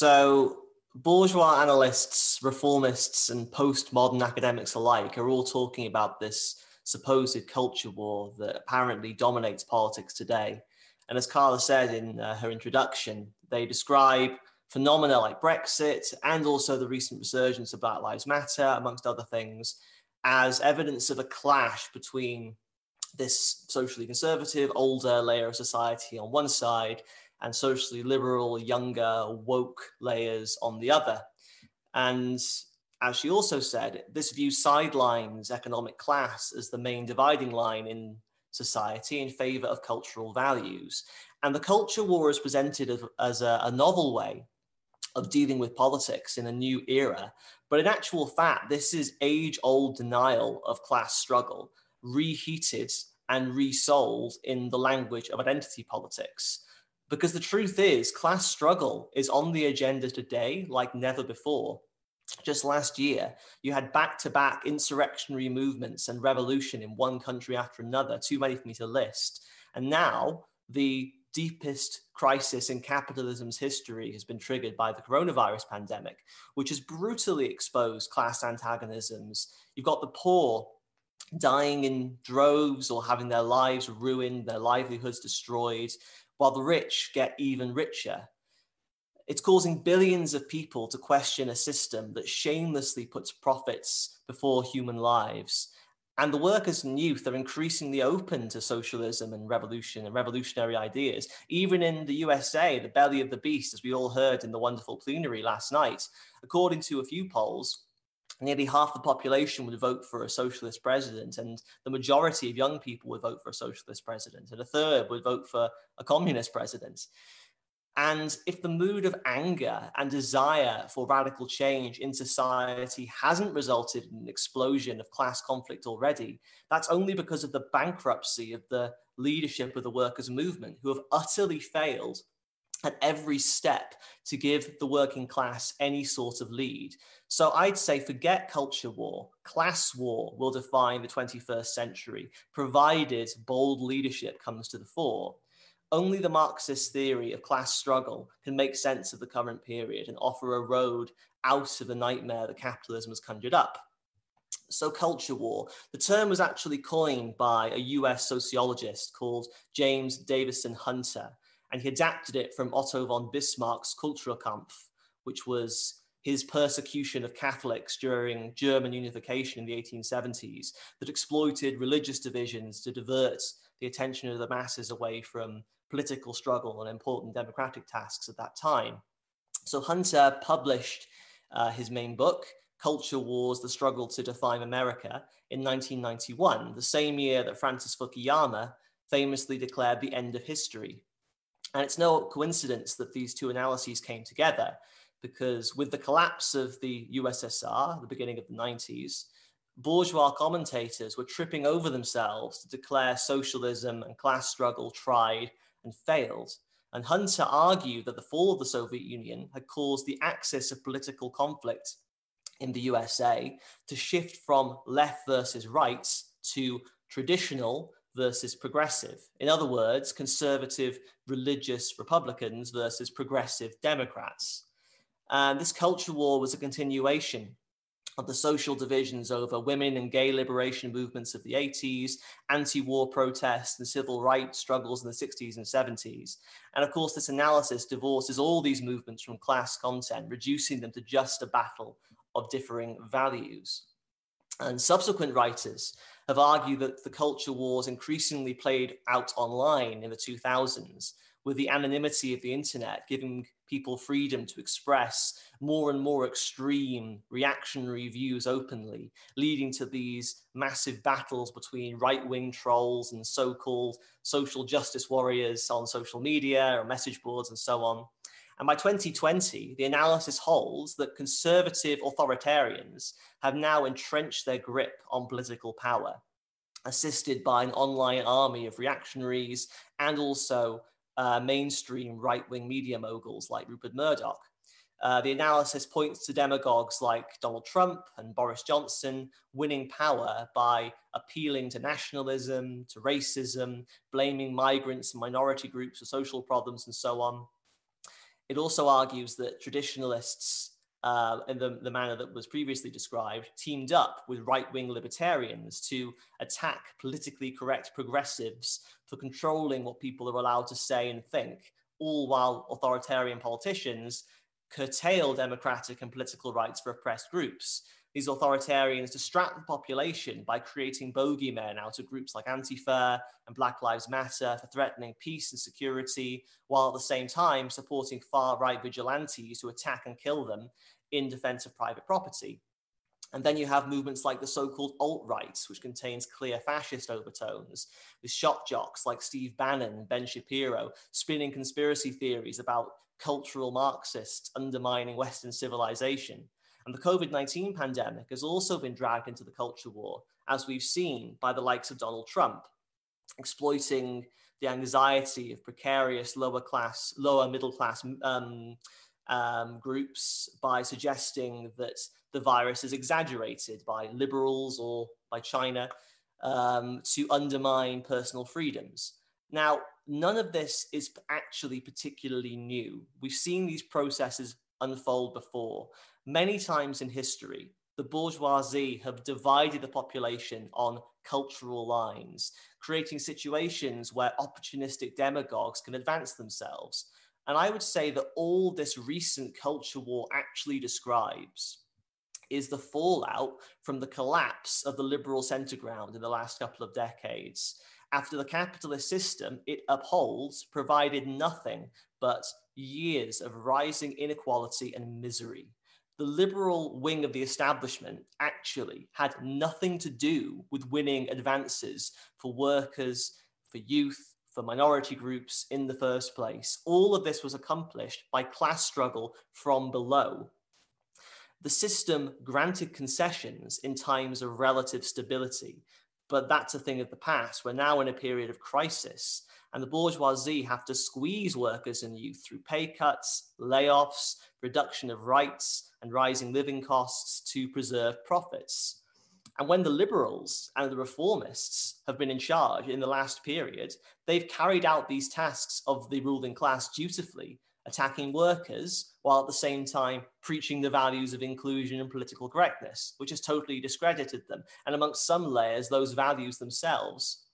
So, bourgeois analysts, reformists, and postmodern academics alike are all talking about this supposed culture war that apparently dominates politics today. And as Carla said in uh, her introduction, they describe phenomena like Brexit and also the recent resurgence of Black Lives Matter, amongst other things, as evidence of a clash between this socially conservative, older layer of society on one side and socially liberal, younger, woke layers on the other. And as she also said, this view sidelines economic class as the main dividing line in society in favor of cultural values. And the culture war is presented as, a, a novel way of dealing with politics in a new era. But in actual fact, this is age old denial of class struggle, reheated and resold in the language of identity politics. Because the truth is, class struggle is on the agenda today like never before. Just last year, you had back to back insurrectionary movements and revolution in one country after another, too many for me to list. And now, the deepest crisis in capitalism's history has been triggered by the coronavirus pandemic, which has brutally exposed class antagonisms. You've got the poor dying in droves or having their lives ruined, their livelihoods destroyed while the rich get even richer. It's causing billions of people to question a system that shamelessly puts profits before human lives. And the workers and youth are increasingly open to socialism and revolution and revolutionary ideas. Even in the USA, the belly of the beast, as we all heard in the wonderful plenary last night, according to a few polls, nearly half the population would vote for a socialist president, and the majority of young people would vote for a socialist president, and a third would vote for a communist president. And if the mood of anger and desire for radical change in society hasn't resulted in an explosion of class conflict already, that's only because of the bankruptcy of the leadership of the workers' movement, who have utterly failed at every step to give the working class any sort of lead. So I'd say forget culture war. Class war will define the 21st century, provided bold leadership comes to the fore. Only the Marxist theory of class struggle can make sense of the current period and offer a road out of the nightmare that capitalism has conjured up. So, culture war. The term was actually coined by a US sociologist called James Davison Hunter, and he adapted it from Otto von Bismarck's Kulturkampf, which was his persecution of Catholics during German unification in the 1870s that exploited religious divisions to divert the attention of the masses away from political struggle and important democratic tasks at that time. So Hunter published uh, his main book, Culture Wars The Struggle to Define America, in 1991, the same year that Francis Fukuyama famously declared the end of history. And it's no coincidence that these two analyses came together because with the collapse of the USSR, the beginning of the 90s, bourgeois commentators were tripping over themselves to declare socialism and class struggle tried and failed. And Hunter argued that the fall of the Soviet Union had caused the axis of political conflict in the USA to shift from left versus right to traditional versus progressive. In other words, conservative religious Republicans versus progressive Democrats. And this culture war was a continuation of the social divisions over women and gay liberation movements of the 80s, anti war protests and civil rights struggles in the 60s and 70s. And of course, this analysis divorces all these movements from class content, reducing them to just a battle of differing values. And subsequent writers have argued that the culture wars increasingly played out online in the 2000s with the anonymity of the internet giving people freedom to express more and more extreme reactionary views openly, leading to these massive battles between right wing trolls and so called social justice warriors on social media or message boards and so on. And by 2020, the analysis holds that conservative authoritarians have now entrenched their grip on political power, assisted by an online army of reactionaries and also uh, mainstream right wing media moguls like Rupert Murdoch. Uh, the analysis points to demagogues like Donald Trump and Boris Johnson winning power by appealing to nationalism, to racism, blaming migrants and minority groups for social problems, and so on. It also argues that traditionalists, uh, in the, the manner that was previously described, teamed up with right wing libertarians to attack politically correct progressives for controlling what people are allowed to say and think, all while authoritarian politicians curtail democratic and political rights for oppressed groups these authoritarians distract the population by creating bogeymen out of groups like Antifa and Black Lives Matter for threatening peace and security, while at the same time supporting far right vigilantes who attack and kill them in defense of private property. And then you have movements like the so called alt right, which contains clear fascist overtones, with shock jocks like Steve Bannon and Ben Shapiro spinning conspiracy theories about cultural Marxists undermining Western civilization. And the COVID 19 pandemic has also been dragged into the culture war, as we've seen by the likes of Donald Trump, exploiting the anxiety of precarious lower class, lower middle class um, um, groups by suggesting that the virus is exaggerated by liberals or by China um, to undermine personal freedoms. Now, none of this is actually particularly new. We've seen these processes unfold before. Many times in history, the bourgeoisie have divided the population on cultural lines, creating situations where opportunistic demagogues can advance themselves. And I would say that all this recent culture war actually describes is the fallout from the collapse of the liberal centre ground in the last couple of decades. After the capitalist system it upholds provided nothing but years of rising inequality and misery. The liberal wing of the establishment actually had nothing to do with winning advances for workers, for youth, for minority groups in the first place. All of this was accomplished by class struggle from below. The system granted concessions in times of relative stability, but that's a thing of the past. We're now in a period of crisis and the bourgeoisie have to squeeze workers and youth through pay cuts, layoffs, reduction of rights, and rising living costs to preserve profits. And when the liberals and the reformists have been in charge in the last period, they've carried out these tasks of the ruling class dutifully, attacking workers while at the same time preaching the values of inclusion and political correctness, which has totally discredited them. And amongst some layers, those values themselves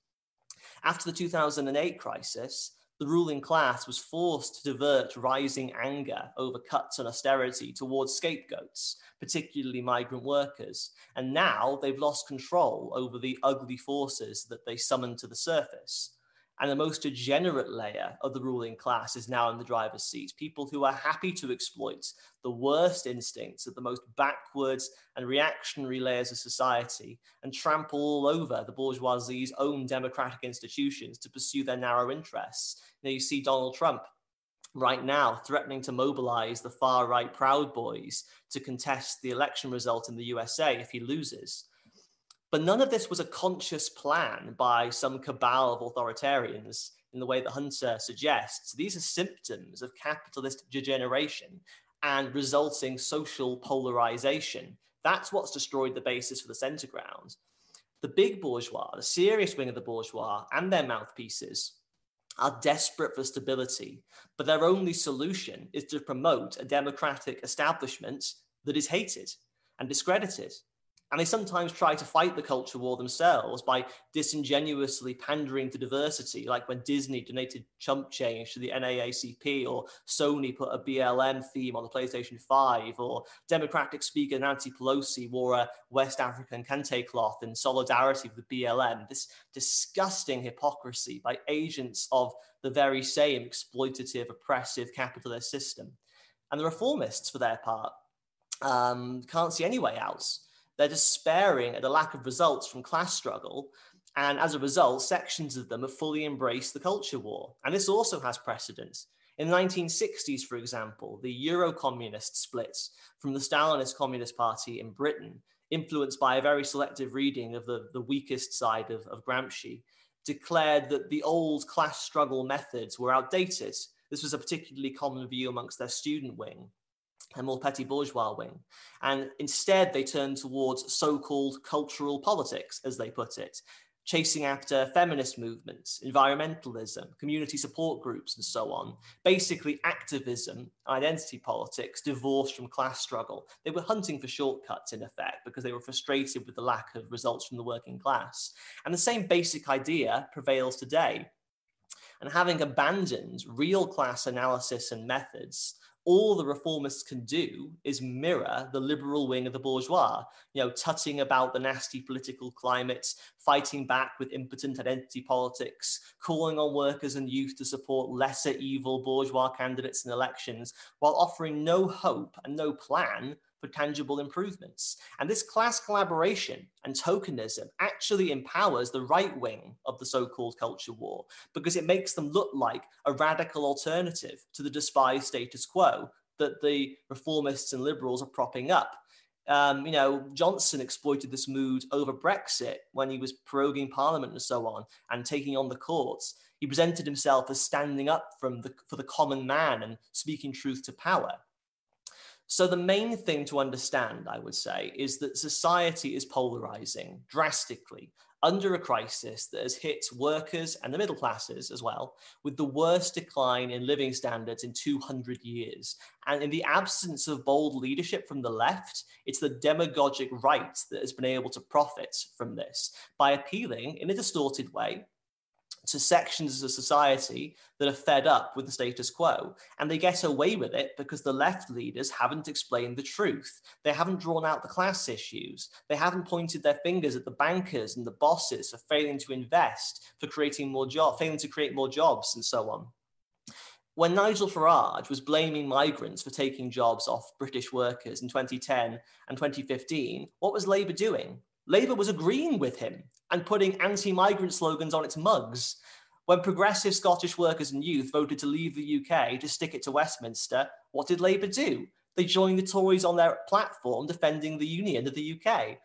after the 2008 crisis, the ruling class was forced to divert rising anger over cuts and austerity towards scapegoats, particularly migrant workers. And now they've lost control over the ugly forces that they summoned to the surface and the most degenerate layer of the ruling class is now in the driver's seat. People who are happy to exploit the worst instincts of the most backwards and reactionary layers of society and trample all over the bourgeoisie's own democratic institutions to pursue their narrow interests. Now, you see Donald Trump right now threatening to mobilize the far right Proud Boys to contest the election result in the USA if he loses. But none of this was a conscious plan by some cabal of authoritarians in the way that Hunter suggests. These are symptoms of capitalist degeneration and resulting social polarization. That's what's destroyed the basis for the center ground. The big bourgeois, the serious wing of the bourgeois, and their mouthpieces are desperate for stability, but their only solution is to promote a democratic establishment that is hated and discredited And they sometimes try to fight the culture war themselves by disingenuously pandering to diversity, like when Disney donated chump change to the NAACP, or Sony put a BLM theme on the PlayStation 5, or Democratic Speaker Nancy Pelosi wore a West African kente cloth in solidarity with the BLM. This disgusting hypocrisy by agents of the very same exploitative, oppressive capitalist system. And the reformists, for their part, um, can't see any way out they're despairing at the lack of results from class struggle. And as a result, sections of them have fully embraced the culture war. And this also has precedence. In the 1960s, for example, the Euro communist splits from the Stalinist Communist Party in Britain, influenced by a very selective reading of the, the weakest side of, of Gramsci, declared that the old class struggle methods were outdated. This was a particularly common view amongst their student wing a more petty bourgeois wing. And instead, they turned towards so called cultural politics, as they put it, chasing after feminist movements, environmentalism, community support groups, and so on. Basically, activism, identity politics, divorced from class struggle. They were hunting for shortcuts, in effect, because they were frustrated with the lack of results from the working class. And the same basic idea prevails today. And having abandoned real class analysis and methods, all the reformists can do is mirror the liberal wing of the bourgeois, you know, tutting about the nasty political climate, fighting back with impotent identity politics, calling on workers and youth to support lesser evil bourgeois candidates in elections, while offering no hope and no plan for tangible improvements. And this class collaboration and tokenism actually empowers the right wing of the so called culture war because it makes them look like a radical alternative to the despised status quo that the reformists and liberals are propping up. Um, you know, Johnson exploited this mood over Brexit when he was proroguing Parliament and so on, and taking on the courts. He presented himself as standing up from the, for the common man and speaking truth to power. So, the main thing to understand, I would say, is that society is polarizing drastically under a crisis that has hit workers and the middle classes as well, with the worst decline in living standards in 200 years. And in the absence of bold leadership from the left, it's the demagogic right that has been able to profit from this by appealing in a distorted way to sections of society that are fed up with the status quo. And they get away with it because the left leaders haven't explained the truth. They haven't drawn out the class issues. They haven't pointed their fingers at the bankers and the bosses for failing to invest, for creating more jobs, failing to create more jobs, and so on. When Nigel Farage was blaming migrants for taking jobs off British workers in 2010 and 2015, what was Labour doing? Labour was agreeing with him and putting anti migrant slogans on its mugs. When progressive Scottish workers and youth voted to leave the UK to stick it to Westminster, what did Labour do? They joined the Tories on their platform defending the Union of the UK.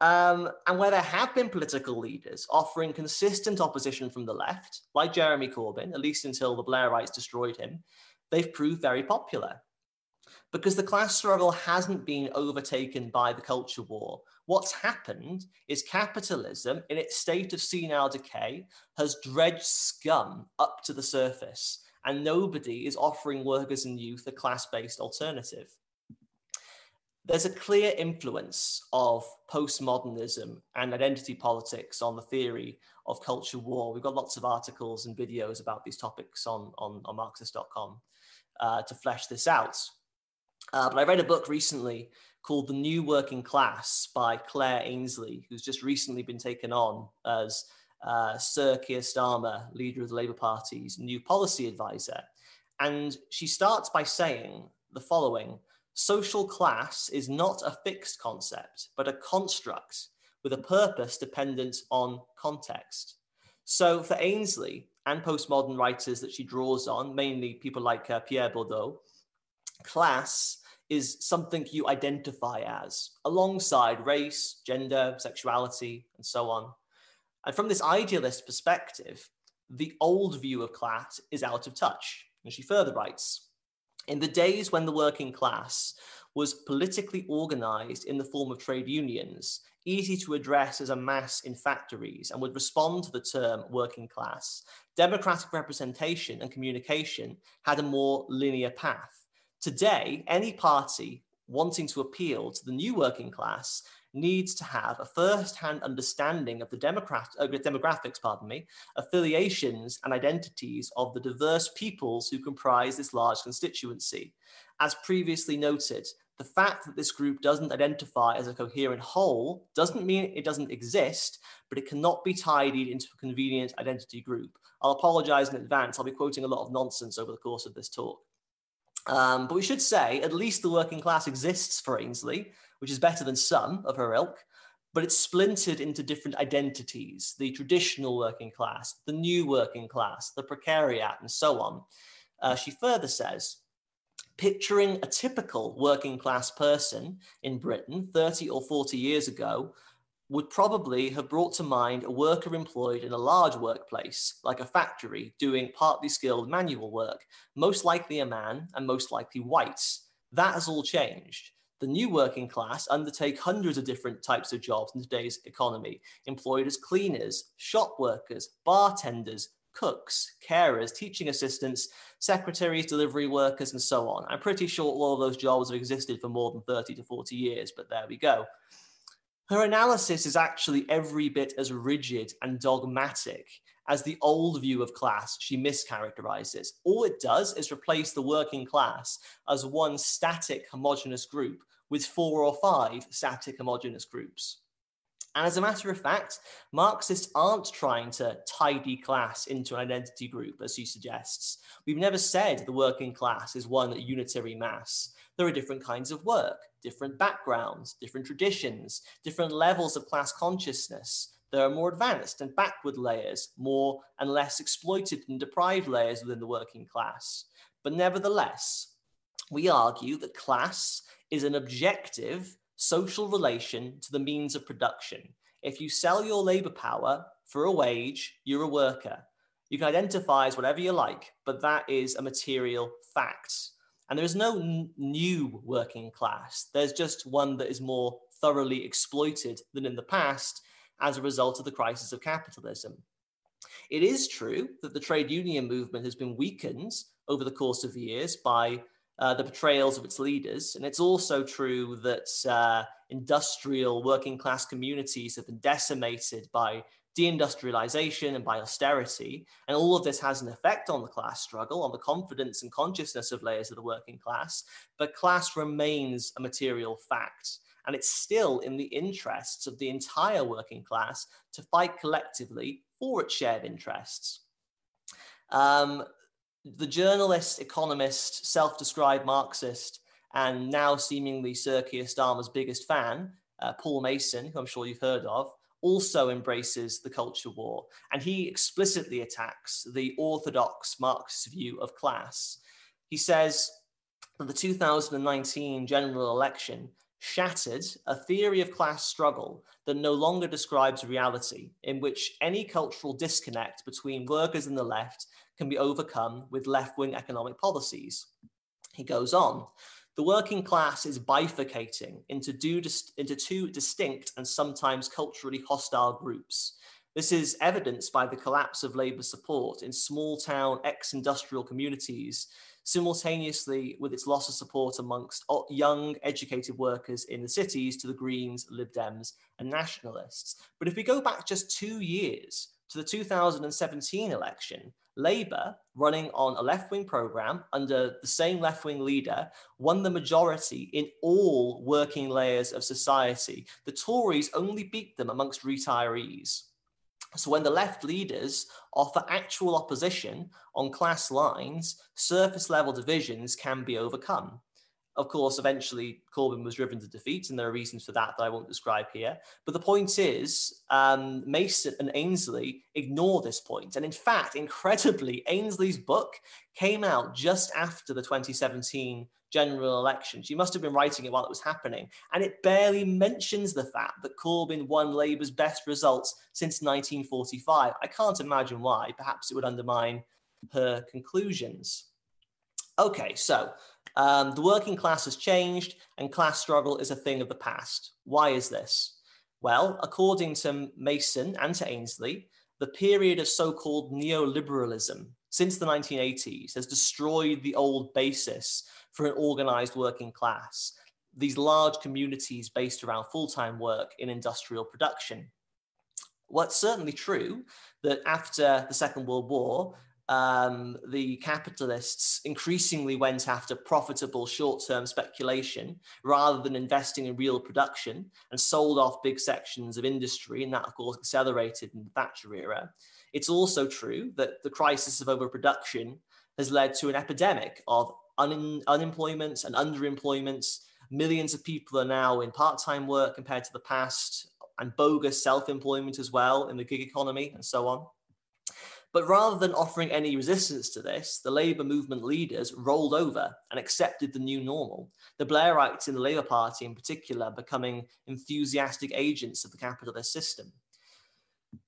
Um, and where there have been political leaders offering consistent opposition from the left, like Jeremy Corbyn, at least until the Blairites destroyed him, they've proved very popular. Because the class struggle hasn't been overtaken by the culture war, What's happened is capitalism, in its state of senile decay, has dredged scum up to the surface, and nobody is offering workers and youth a class based alternative. There's a clear influence of postmodernism and identity politics on the theory of culture war. We've got lots of articles and videos about these topics on, on, on Marxist.com uh, to flesh this out. Uh, but I read a book recently called The New Working Class by Claire Ainsley, who's just recently been taken on as uh, Sir Keir Starmer, leader of the Labour Party's new policy advisor. And she starts by saying the following Social class is not a fixed concept, but a construct with a purpose dependent on context. So for Ainsley and postmodern writers that she draws on, mainly people like uh, Pierre Bourdieu, class is something you identify as alongside race, gender, sexuality, and so on. And from this idealist perspective, the old view of class is out of touch. And she further writes In the days when the working class was politically organized in the form of trade unions, easy to address as a mass in factories, and would respond to the term working class, democratic representation and communication had a more linear path. Today, any party wanting to appeal to the new working class needs to have a first-hand understanding of the uh, demographics, pardon me, affiliations and identities of the diverse peoples who comprise this large constituency. As previously noted, the fact that this group doesn't identify as a coherent whole doesn't mean it doesn't exist, but it cannot be tidied into a convenient identity group. I'll apologize in advance. I'll be quoting a lot of nonsense over the course of this talk. Um, but we should say at least the working class exists for Ainsley, which is better than some of her ilk, but it's splintered into different identities the traditional working class, the new working class, the precariat, and so on. Uh, she further says, picturing a typical working class person in Britain 30 or 40 years ago would probably have brought to mind a worker employed in a large workplace, like a factory, doing partly skilled manual work, most likely a man and most likely white. That has all changed. The new working class undertake hundreds of different types of jobs in today's economy, employed as cleaners, shop workers, bartenders, cooks, carers, teaching assistants, secretaries, delivery workers, and so on. I'm pretty sure all of those jobs have existed for more than 30 to 40 years, but there we go. Her analysis is actually every bit as rigid and dogmatic as the old view of class she mischaracterizes. All it does is replace the working class as one static homogenous group with four or five static homogenous groups. And as a matter of fact, Marxists aren't trying to tidy class into an identity group, as she suggests. We've never said the working class is one unitary mass. There are different kinds of work, different backgrounds, different traditions, different levels of class consciousness. There are more advanced and backward layers, more and less exploited and deprived layers within the working class. But nevertheless, we argue that class is an objective social relation to the means of production. If you sell your labor power for a wage, you're a worker. You can identify as whatever you like, but that is a material fact. And there is no n- new working class. There's just one that is more thoroughly exploited than in the past as a result of the crisis of capitalism. It is true that the trade union movement has been weakened over the course of years by uh, the betrayals of its leaders. And it's also true that uh, industrial working class communities have been decimated by deindustrialization and by austerity. And all of this has an effect on the class struggle, on the confidence and consciousness of layers of the working class. But class remains a material fact. And it's still in the interests of the entire working class to fight collectively for its shared interests. Um, the journalist, economist, self described Marxist, and now seemingly Sir Keir Starmer's biggest fan, uh, Paul Mason, who I'm sure you've heard of, also embraces the culture war. And he explicitly attacks the orthodox Marxist view of class. He says that the 2019 general election shattered a theory of class struggle that no longer describes reality, in which any cultural disconnect between workers and the left can be overcome with left wing economic policies. He goes on. The working class is bifurcating into, into two distinct and sometimes culturally hostile groups. This is evidenced by the collapse of Labour support in small town ex industrial communities, simultaneously with its loss of support amongst young, educated workers in the cities to the Greens, Lib Dems, and Nationalists. But if we go back just two years to the 2017 election, Labour, running on a left wing programme under the same left wing leader, won the majority in all working layers of society. The Tories only beat them amongst retirees. So when the left leaders offer actual opposition on class lines, surface level divisions can be overcome. Of course, eventually Corbyn was driven to defeat, and there are reasons for that that I won't describe here. But the point is, um, Mason and Ainsley ignore this point. And in fact, incredibly, Ainsley's book came out just after the 2017 general election. She must have been writing it while it was happening. And it barely mentions the fact that Corbyn won Labour's best results since 1945. I can't imagine why. Perhaps it would undermine her conclusions. Okay, so um, the working class has changed and class struggle is a thing of the past. Why is this? Well, according to Mason and to Ainsley, the period of so called neoliberalism since the 1980s has destroyed the old basis for an organized working class. these large communities based around full time work in industrial production. It's certainly true that after the Second World War, um, the capitalists increasingly went after profitable short term speculation rather than investing in real production and sold off big sections of industry. And that, of course, accelerated in the Thatcher era. It's also true that the crisis of overproduction has led to an epidemic of un- unemployment and underemployment. Millions of people are now in part time work compared to the past, and bogus self employment as well in the gig economy and so on. But rather than offering any resistance to this, the Labour movement leaders rolled over and accepted the new normal. The Blairites in the Labour Party, in particular, becoming enthusiastic agents of the capitalist system.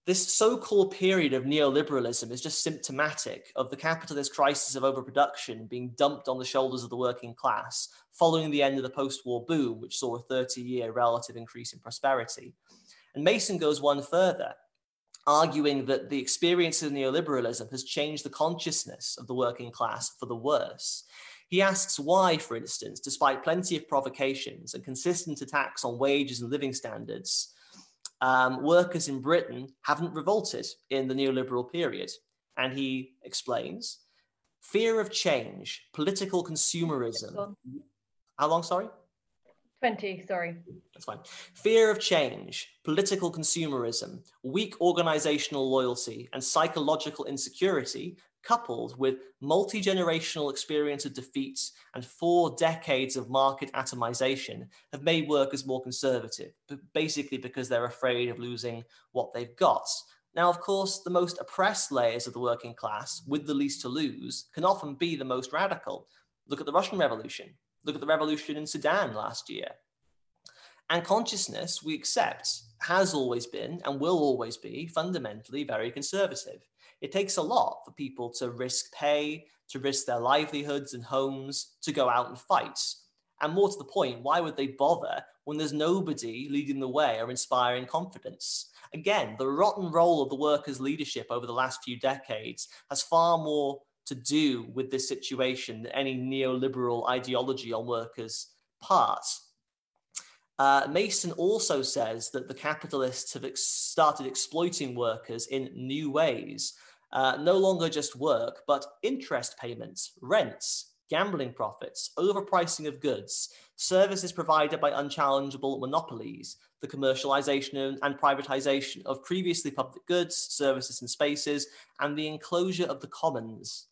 This so called period of neoliberalism is just symptomatic of the capitalist crisis of overproduction being dumped on the shoulders of the working class following the end of the post war boom, which saw a 30 year relative increase in prosperity. And Mason goes one further arguing that the experience of neoliberalism has changed the consciousness of the working class for the worse. He asks why, for instance, despite plenty of provocations and consistent attacks on wages and living standards, um, workers in Britain haven't revolted in the neoliberal period. And he explains fear of change, political consumerism. How long, sorry? 20, sorry. That's fine. Fear of change, political consumerism, weak organizational loyalty, and psychological insecurity, coupled with multi generational experience of defeats and four decades of market atomization, have made workers more conservative, basically because they're afraid of losing what they've got. Now, of course, the most oppressed layers of the working class, with the least to lose, can often be the most radical. Look at the Russian Revolution. Look at the revolution in Sudan last year. And consciousness, we accept, has always been and will always be fundamentally very conservative. It takes a lot for people to risk pay, to risk their livelihoods and homes, to go out and fight. And more to the point, why would they bother when there's nobody leading the way or inspiring confidence? Again, the rotten role of the workers' leadership over the last few decades has far more to do with this situation any neoliberal ideology on workers' part. Uh, Mason also says that the capitalists have ex- started exploiting workers in new ways, uh, no longer just work, but interest payments, rents, gambling profits, overpricing of goods, services provided by unchallengeable monopolies, the commercialization and privatization of previously public goods, services, and spaces, and the enclosure of the commons.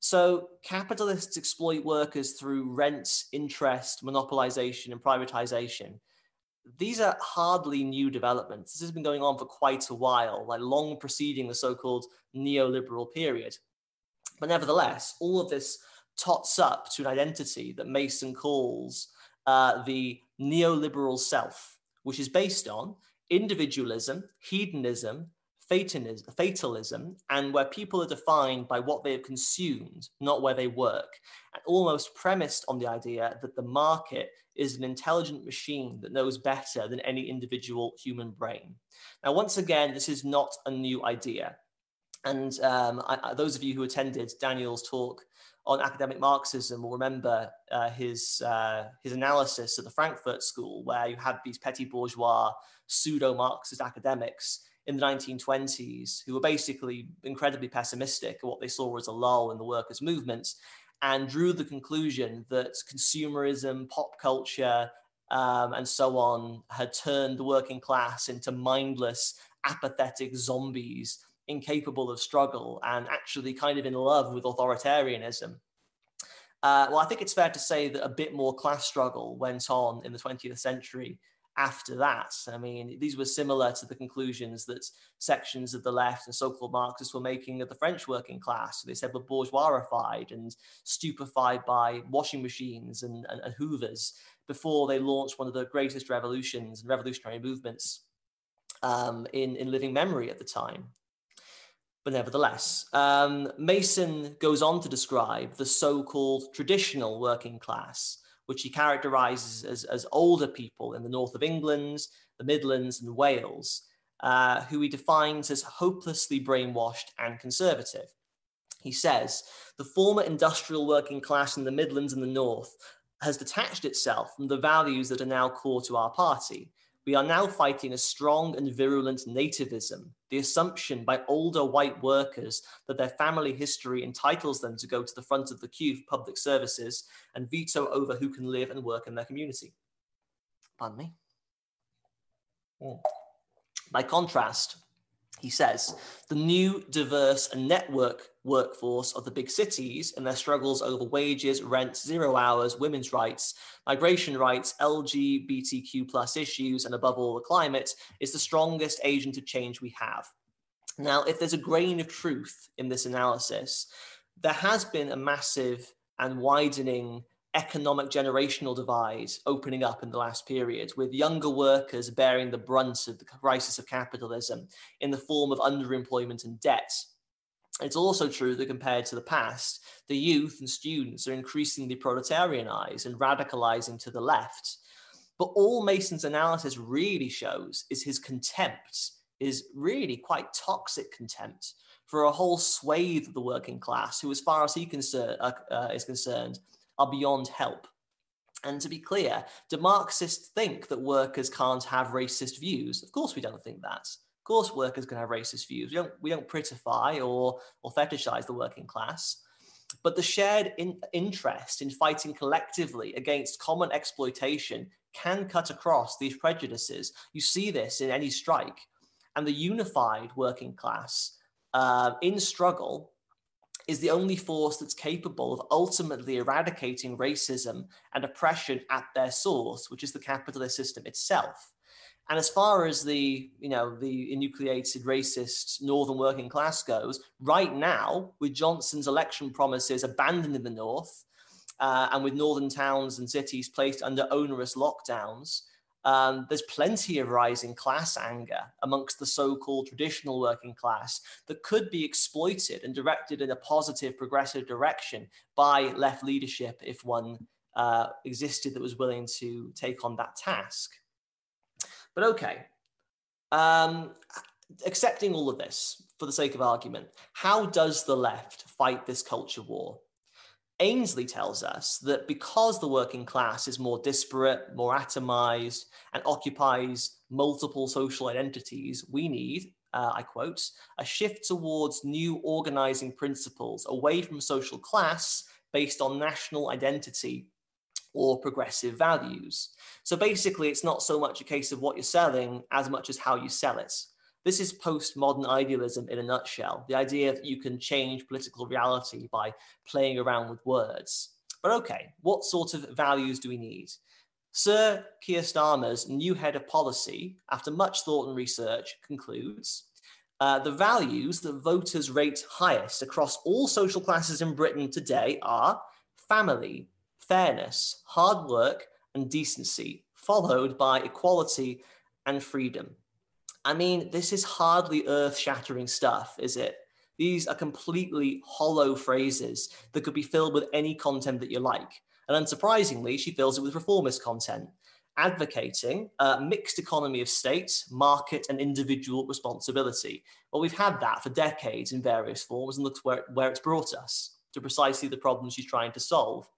So capitalists exploit workers through rents, interest, monopolization, and privatization. These are hardly new developments. This has been going on for quite a while, like long preceding the so called neoliberal period. But nevertheless, all of this tots up to an identity that Mason calls uh, the neoliberal self, which is based on individualism, hedonism, fatalism, and where people are defined by what they have consumed, not where they work, and almost premised on the idea that the market is an intelligent machine that knows better than any individual human brain. Now, once again, this is not a new idea. And um, I, those of you who attended Daniel's talk on academic Marxism will remember uh, his, uh, his analysis at the Frankfurt School, where you had these petty bourgeois pseudo Marxist academics in the 1920s who were basically incredibly pessimistic at what they saw as a lull in the workers' movements and drew the conclusion that consumerism, pop culture, um, and so on had turned the working class into mindless, apathetic zombies, incapable of struggle, and actually kind of in love with authoritarianism. Uh, well, I think it's fair to say that a bit more class struggle went on in the 20th century after that. I mean, these were similar to the conclusions that sections of the left and so called Marxists were making of the French working class. They said were bourgeoisified and stupefied by washing machines and, and, and hoovers before they launched one of the greatest revolutions and revolutionary movements um, in, in living memory at the time. But nevertheless, um, Mason goes on to describe the so called traditional working class which he characterizes as, as older people in the north of England, the Midlands, and Wales, uh, who he defines as hopelessly brainwashed and conservative. He says the former industrial working class in the Midlands and the North has detached itself from the values that are now core to our party. We are now fighting a strong and virulent nativism, the assumption by older white workers that their family history entitles them to go to the front of the queue for public services and veto over who can live and work in their community. Pardon me. Mm. By contrast, he says the new, diverse, and network workforce of the big cities and their struggles over wages, rent, zero hours, women's rights, migration rights, LGBTQ plus issues, and above all, the climate is the strongest agent of change we have. Now, if there's a grain of truth in this analysis, there has been a massive and widening economic generational divide opening up in the last period, with younger workers bearing the brunt of the crisis of capitalism in the form of underemployment and debt. It's also true that compared to the past, the youth and students are increasingly proletarianized and radicalizing to the left. But all Mason's analysis really shows is his contempt, is really quite toxic contempt for a whole swathe of the working class, who, as far as he concern, uh, uh, is concerned, are beyond help. And to be clear, do Marxists think that workers can't have racist views? Of course, we don't think that. Of course, workers can have racist views. We don't, we don't prettify or, or fetishize the working class. But the shared in, interest in fighting collectively against common exploitation can cut across these prejudices. You see this in any strike. And the unified working class uh, in struggle is the only force that's capable of ultimately eradicating racism and oppression at their source, which is the capitalist system itself. And as far as the, you know, the enucleated racist northern working class goes, right now, with Johnson's election promises abandoned in the north, uh, and with northern towns and cities placed under onerous lockdowns, um, there's plenty of rising class anger amongst the so called traditional working class that could be exploited and directed in a positive, progressive direction by left leadership if one uh, existed that was willing to take on that task. But okay, um, accepting all of this for the sake of argument, how does the left fight this culture war? Ainsley tells us that because the working class is more disparate, more atomized, and occupies multiple social identities, we need, uh, I quote, a shift towards new organizing principles away from social class based on national identity or progressive values. So basically, it's not so much a case of what you're selling as much as how you sell it. This is postmodern idealism in a nutshell the idea that you can change political reality by playing around with words. But okay, what sort of values do we need? Sir Keir Starmer's new head of policy, after much thought and research, concludes uh, the values that voters rate highest across all social classes in Britain today are family, fairness, hard work, and decency, followed by equality and freedom. I mean, this is hardly earth shattering stuff, is it? These are completely hollow phrases that could be filled with any content that you like. And unsurprisingly, she fills it with reformist content, advocating a mixed economy of state, market, and individual responsibility. Well, we've had that for decades in various forms, and look where, where it's brought us to precisely the problems she's trying to solve.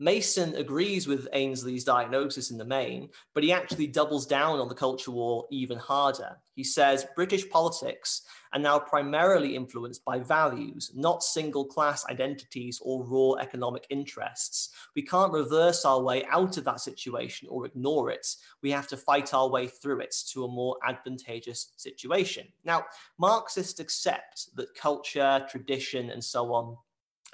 Mason agrees with Ainsley's diagnosis in the main, but he actually doubles down on the culture war even harder. He says British politics are now primarily influenced by values, not single class identities or raw economic interests. We can't reverse our way out of that situation or ignore it. We have to fight our way through it to a more advantageous situation. Now, Marxists accept that culture, tradition, and so on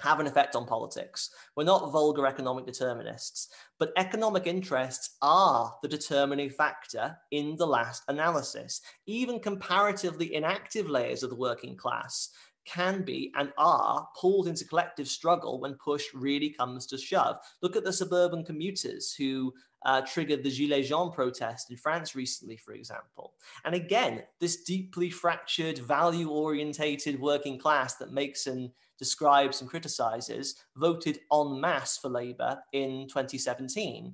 have an effect on politics. We're not vulgar economic determinists, but economic interests are the determining factor in the last analysis. Even comparatively inactive layers of the working class can be and are pulled into collective struggle when push really comes to shove. Look at the suburban commuters who uh, triggered the Gilets jaunes protest in France recently, for example. And again, this deeply fractured, value orientated working class that Mason describes and criticizes voted en masse for Labour in 2017.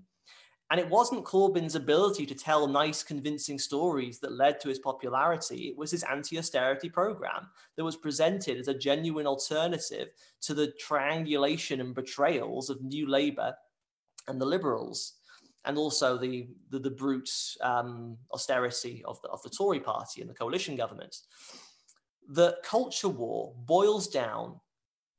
And it wasn't Corbyn's ability to tell nice, convincing stories that led to his popularity. It was his anti austerity program that was presented as a genuine alternative to the triangulation and betrayals of New Labour and the Liberals, and also the, the, the brute um, austerity of the, of the Tory party and the coalition government. The culture war boils down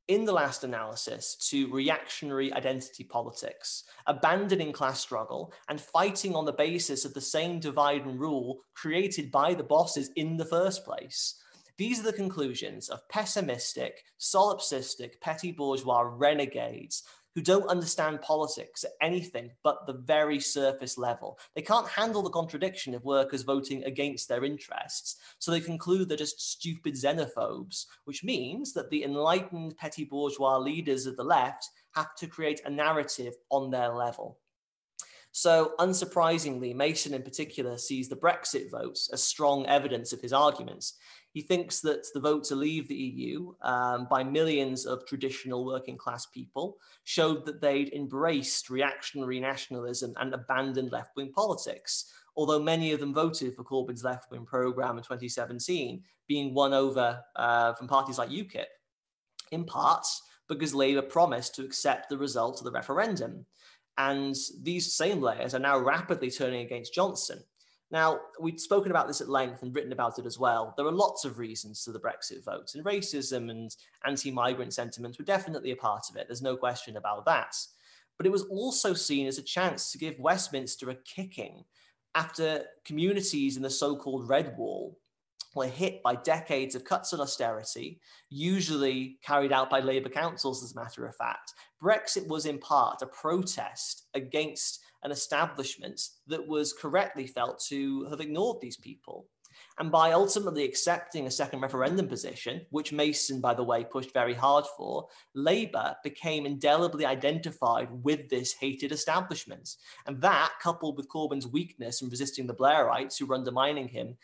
in the last analysis to reactionary identity politics, abandoning class struggle and fighting on the basis of the same divide and rule created by the bosses in the first place. These are the conclusions of pessimistic, solipsistic, petty bourgeois renegades who don't understand politics at anything but the very surface level. They can't handle the contradiction of workers voting against their interests, so they conclude they're just stupid xenophobes, which means that the enlightened petty bourgeois leaders of the left have to create a narrative on their level. So, unsurprisingly, Mason in particular sees the Brexit votes as strong evidence of his arguments. He thinks that the vote to leave the EU um, by millions of traditional working class people showed that they'd embraced reactionary nationalism and abandoned left wing politics. Although many of them voted for Corbyn's left wing programme in 2017, being won over uh, from parties like UKIP, in part because Labour promised to accept the result of the referendum. And these same layers are now rapidly turning against Johnson. Now, we've spoken about this at length and written about it as well. There are lots of reasons to the Brexit vote, and racism and anti migrant sentiments were definitely a part of it. There's no question about that. But it was also seen as a chance to give Westminster a kicking after communities in the so called Red Wall were hit by decades of cuts and austerity, usually carried out by Labour councils, as a matter of fact. Brexit was in part a protest against an establishment that was correctly felt to have ignored these people. And by ultimately accepting a second referendum position, which Mason, by the way, pushed very hard for, Labour became indelibly identified with this hated establishment. And that, coupled with Corbyn's weakness in resisting the Blairites who were undermining him,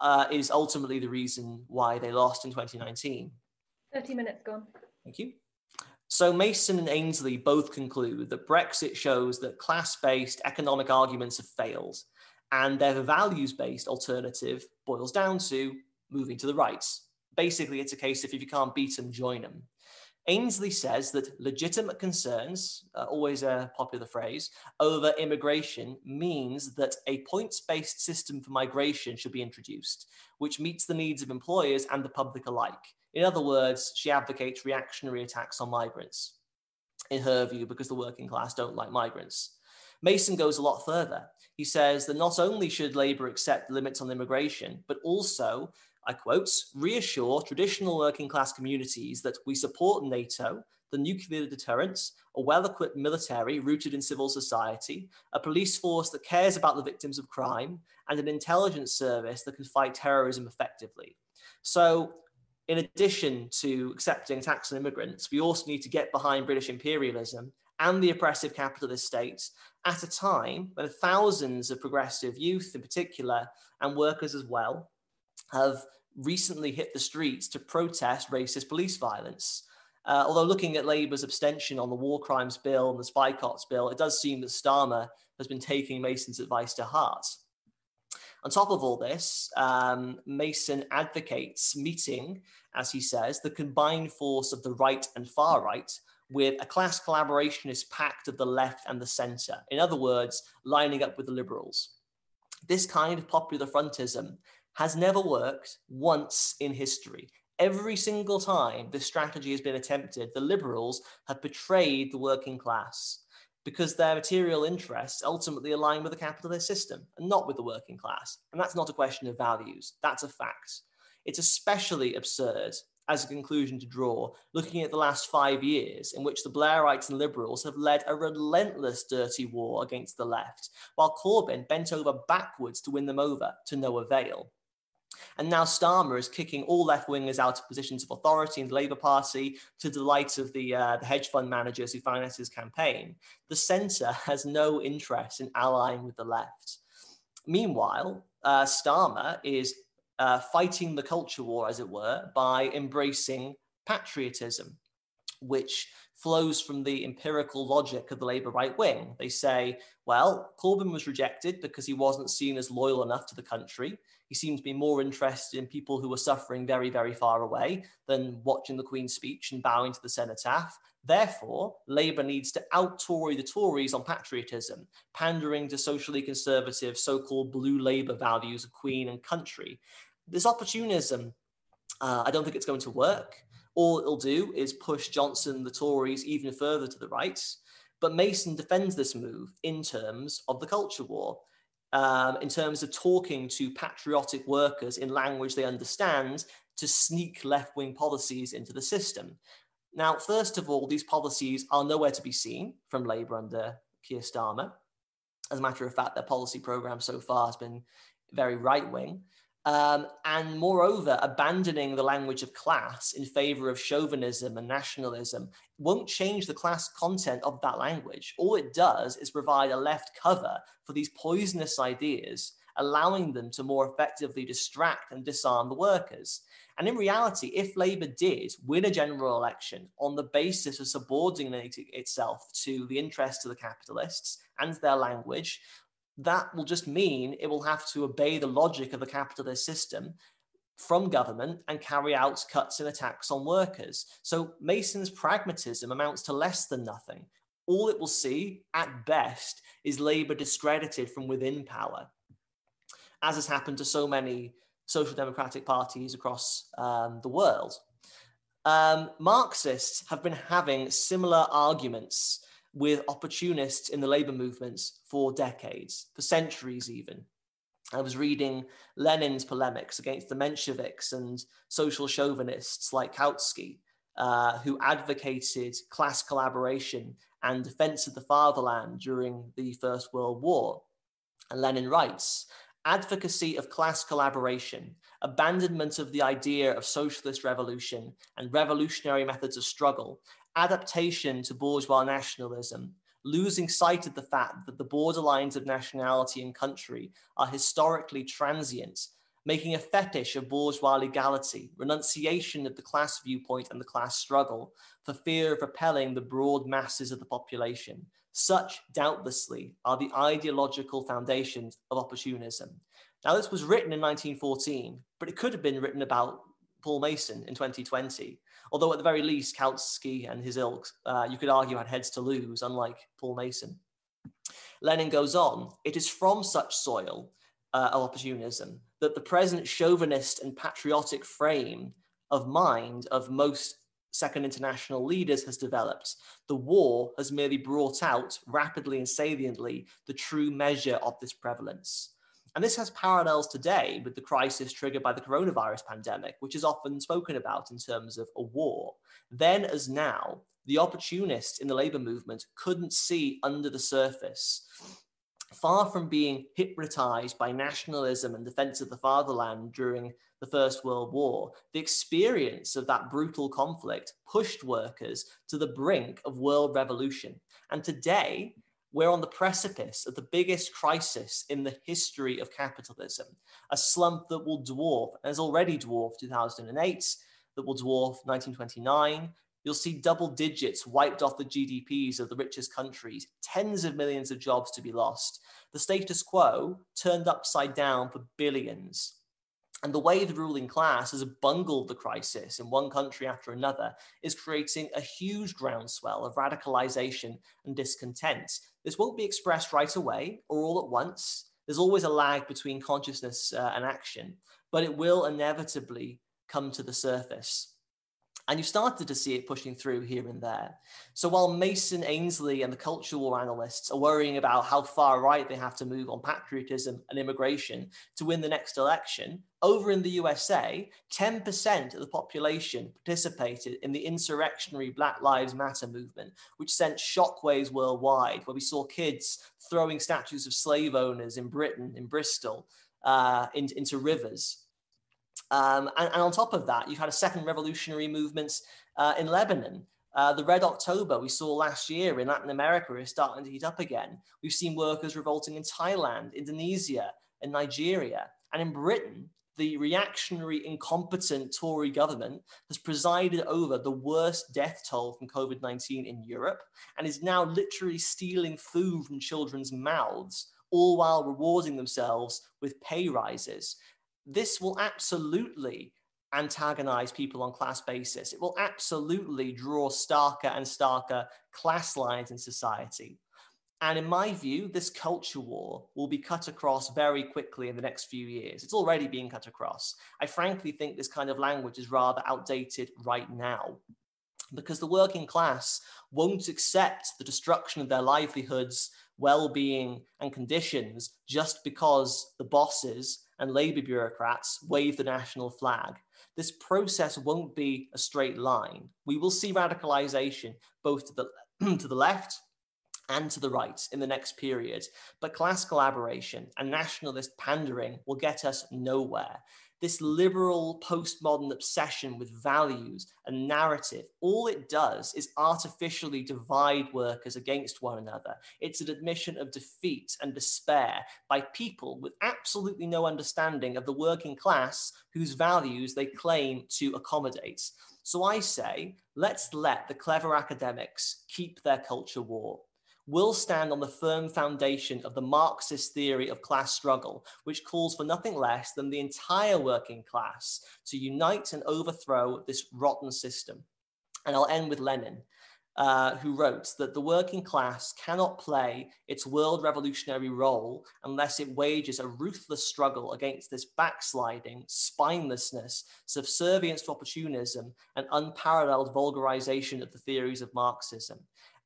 uh, is ultimately the reason why they lost in 2019. 30 minutes gone. Thank you. So Mason and Ainsley both conclude that Brexit shows that class-based economic arguments have failed, and their values-based alternative boils down to moving to the right. Basically, it's a case of if you can't beat them, join them. Ainsley says that legitimate concerns, uh, always a popular phrase, over immigration means that a points based system for migration should be introduced, which meets the needs of employers and the public alike. In other words, she advocates reactionary attacks on migrants, in her view, because the working class don't like migrants. Mason goes a lot further. He says that not only should Labour accept limits on immigration, but also, I quote, reassure traditional working class communities that we support NATO, the nuclear deterrence, a well equipped military rooted in civil society, a police force that cares about the victims of crime, and an intelligence service that can fight terrorism effectively. So, in addition to accepting tax on immigrants, we also need to get behind British imperialism and the oppressive capitalist states at a time when thousands of progressive youth, in particular, and workers as well, have recently hit the streets to protest racist police violence. Uh, although looking at Labour's abstention on the war crimes bill and the spy cops bill, it does seem that Starmer has been taking Mason's advice to heart. On top of all this, um, Mason advocates meeting, as he says, the combined force of the right and far right with a class collaborationist pact of the left and the centre. In other words, lining up with the liberals. This kind of popular frontism has never worked once in history. Every single time this strategy has been attempted, the liberals have betrayed the working class because their material interests ultimately align with the capitalist system and not with the working class. And that's not a question of values, that's a fact. It's especially absurd as a conclusion to draw, looking at the last five years in which the Blairites and Liberals have led a relentless dirty war against the left, while Corbyn bent over backwards to win them over to no avail. And now Starmer is kicking all left wingers out of positions of authority in the Labour Party to the delight of the, uh, the hedge fund managers who finance his campaign. The centre has no interest in allying with the left. Meanwhile, uh, Starmer is uh, fighting the culture war, as it were, by embracing patriotism, which flows from the empirical logic of the Labour right wing. They say, well, Corbyn was rejected because he wasn't seen as loyal enough to the country. He seemed to be more interested in people who were suffering very, very far away than watching the Queen's speech and bowing to the cenotaph. Therefore, Labour needs to out Tory the Tories on patriotism, pandering to socially conservative, so called blue Labour values of Queen and country. This opportunism, uh, I don't think it's going to work. All it'll do is push Johnson, the Tories, even further to the right. But Mason defends this move in terms of the culture war, um, in terms of talking to patriotic workers in language they understand to sneak left wing policies into the system. Now, first of all, these policies are nowhere to be seen from Labour under Keir Starmer. As a matter of fact, their policy programme so far has been very right wing. Um, and moreover, abandoning the language of class in favor of chauvinism and nationalism won't change the class content of that language. All it does is provide a left cover for these poisonous ideas, allowing them to more effectively distract and disarm the workers. And in reality, if Labour did win a general election on the basis of subordinating itself to the interests of the capitalists and their language, that will just mean it will have to obey the logic of the capitalist system from government and carry out cuts and attacks on workers. So Mason's pragmatism amounts to less than nothing. All it will see, at best, is Labour discredited from within power, as has happened to so many social democratic parties across um, the world. Um, Marxists have been having similar arguments with opportunists in the labor movements for decades, for centuries even. I was reading Lenin's polemics against the Mensheviks and social chauvinists like Kautsky, uh, who advocated class collaboration and defense of the fatherland during the First World War. And Lenin writes advocacy of class collaboration, abandonment of the idea of socialist revolution and revolutionary methods of struggle, adaptation to bourgeois nationalism, losing sight of the fact that the borderlines of nationality and country are historically transient, making a fetish of bourgeois legality, renunciation of the class viewpoint and the class struggle, for fear of repelling the broad masses of the population. Such, doubtlessly, are the ideological foundations of opportunism. Now, this was written in 1914, but it could have been written about Paul Mason in 2020. Although, at the very least, Kautsky and his ilk, uh, you could argue, had heads to lose, unlike Paul Mason. Lenin goes on, it is from such soil uh, of opportunism that the present chauvinist and patriotic frame of mind of most Second International leaders has developed. The war has merely brought out rapidly and saliently the true measure of this prevalence. And this has parallels today with the crisis triggered by the coronavirus pandemic, which is often spoken about in terms of a war. Then, as now, the opportunists in the labor movement couldn't see under the surface. Far from being hypnotized by nationalism and defense of the fatherland during the First World War, the experience of that brutal conflict pushed workers to the brink of world revolution. And today, we're on the precipice of the biggest crisis in the history of capitalism, a slump that will dwarf, has already dwarfed 2008, that will dwarf 1929. You'll see double digits wiped off the GDPs of the richest countries, tens of millions of jobs to be lost. The status quo turned upside down for billions. And the way the ruling class has bungled the crisis in one country after another is creating a huge groundswell of radicalization and discontent. This won't be expressed right away or all at once. There's always a lag between consciousness uh, and action, but it will inevitably come to the surface. And you started to see it pushing through here and there. So while Mason, Ainsley, and the culture war analysts are worrying about how far right they have to move on patriotism and immigration to win the next election, over in the USA, 10% of the population participated in the insurrectionary Black Lives Matter movement, which sent shockwaves worldwide, where we saw kids throwing statues of slave owners in Britain, in Bristol, uh, in, into rivers. Um, and, and, on top of that, you've had a second revolutionary movement uh, in Lebanon. Uh, the Red October we saw last year in Latin America is starting to heat up again. We've seen workers revolting in Thailand, Indonesia, and Nigeria. And in Britain, the reactionary, incompetent Tory government has presided over the worst death toll from COVID 19 in Europe and is now literally stealing food from children's mouths, all while rewarding themselves with pay rises. This will absolutely antagonize people on class basis. It will absolutely draw starker and starker class lines in society. And in my view, this culture war will be cut across very quickly in the next few years. It's already being cut across. I frankly think this kind of language is rather outdated right now because the working class won't accept the destruction of their livelihoods, well being, and conditions just because the bosses and labor bureaucrats wave the national flag. This process won't be a straight line. We will see radicalization both to the, to the left and to the right in the next period. But class collaboration and nationalist pandering will get us nowhere. This liberal postmodern obsession with values and narrative, all it does is artificially divide workers against one another. It's an admission of defeat and despair by people with absolutely no understanding of the working class whose values they claim to accommodate. So I say, let's let the clever academics keep their culture war will stand on the firm foundation of the Marxist theory of class struggle, which calls for nothing less than the entire working class to unite and overthrow this rotten system. And I'll end with Lenin. Uh, who wrote that the working class cannot play its world revolutionary role unless it wages a ruthless struggle against this backsliding, spinelessness, subservience to opportunism, and unparalleled vulgarization of the theories of Marxism.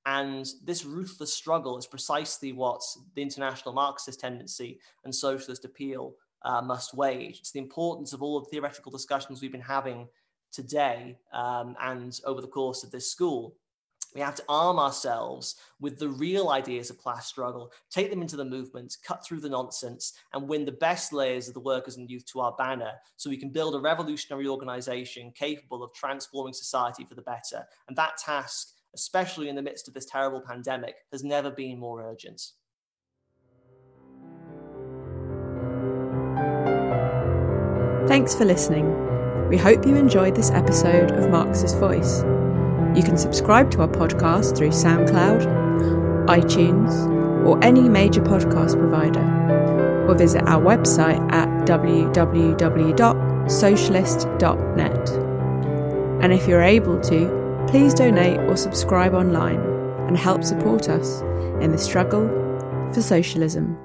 And this ruthless struggle is precisely what the international Marxist tendency and socialist appeal uh, must wage. It's the importance of all the theoretical discussions we've been having today um, and over the course of this school. We have to arm ourselves with the real ideas of class struggle, take them into the movement, cut through the nonsense, and win the best layers of the workers and youth to our banner so we can build a revolutionary organization capable of transforming society for the better. And that task especially in the midst of this terrible pandemic, has never been more urgent. Thanks for listening. We hope you enjoyed this episode of Marxist Voice. You can subscribe to our podcast through SoundCloud, iTunes, or any major podcast provider, or visit our website at www.socialist.net. And if you're able to, Please donate or subscribe online and help support us in the struggle for socialism.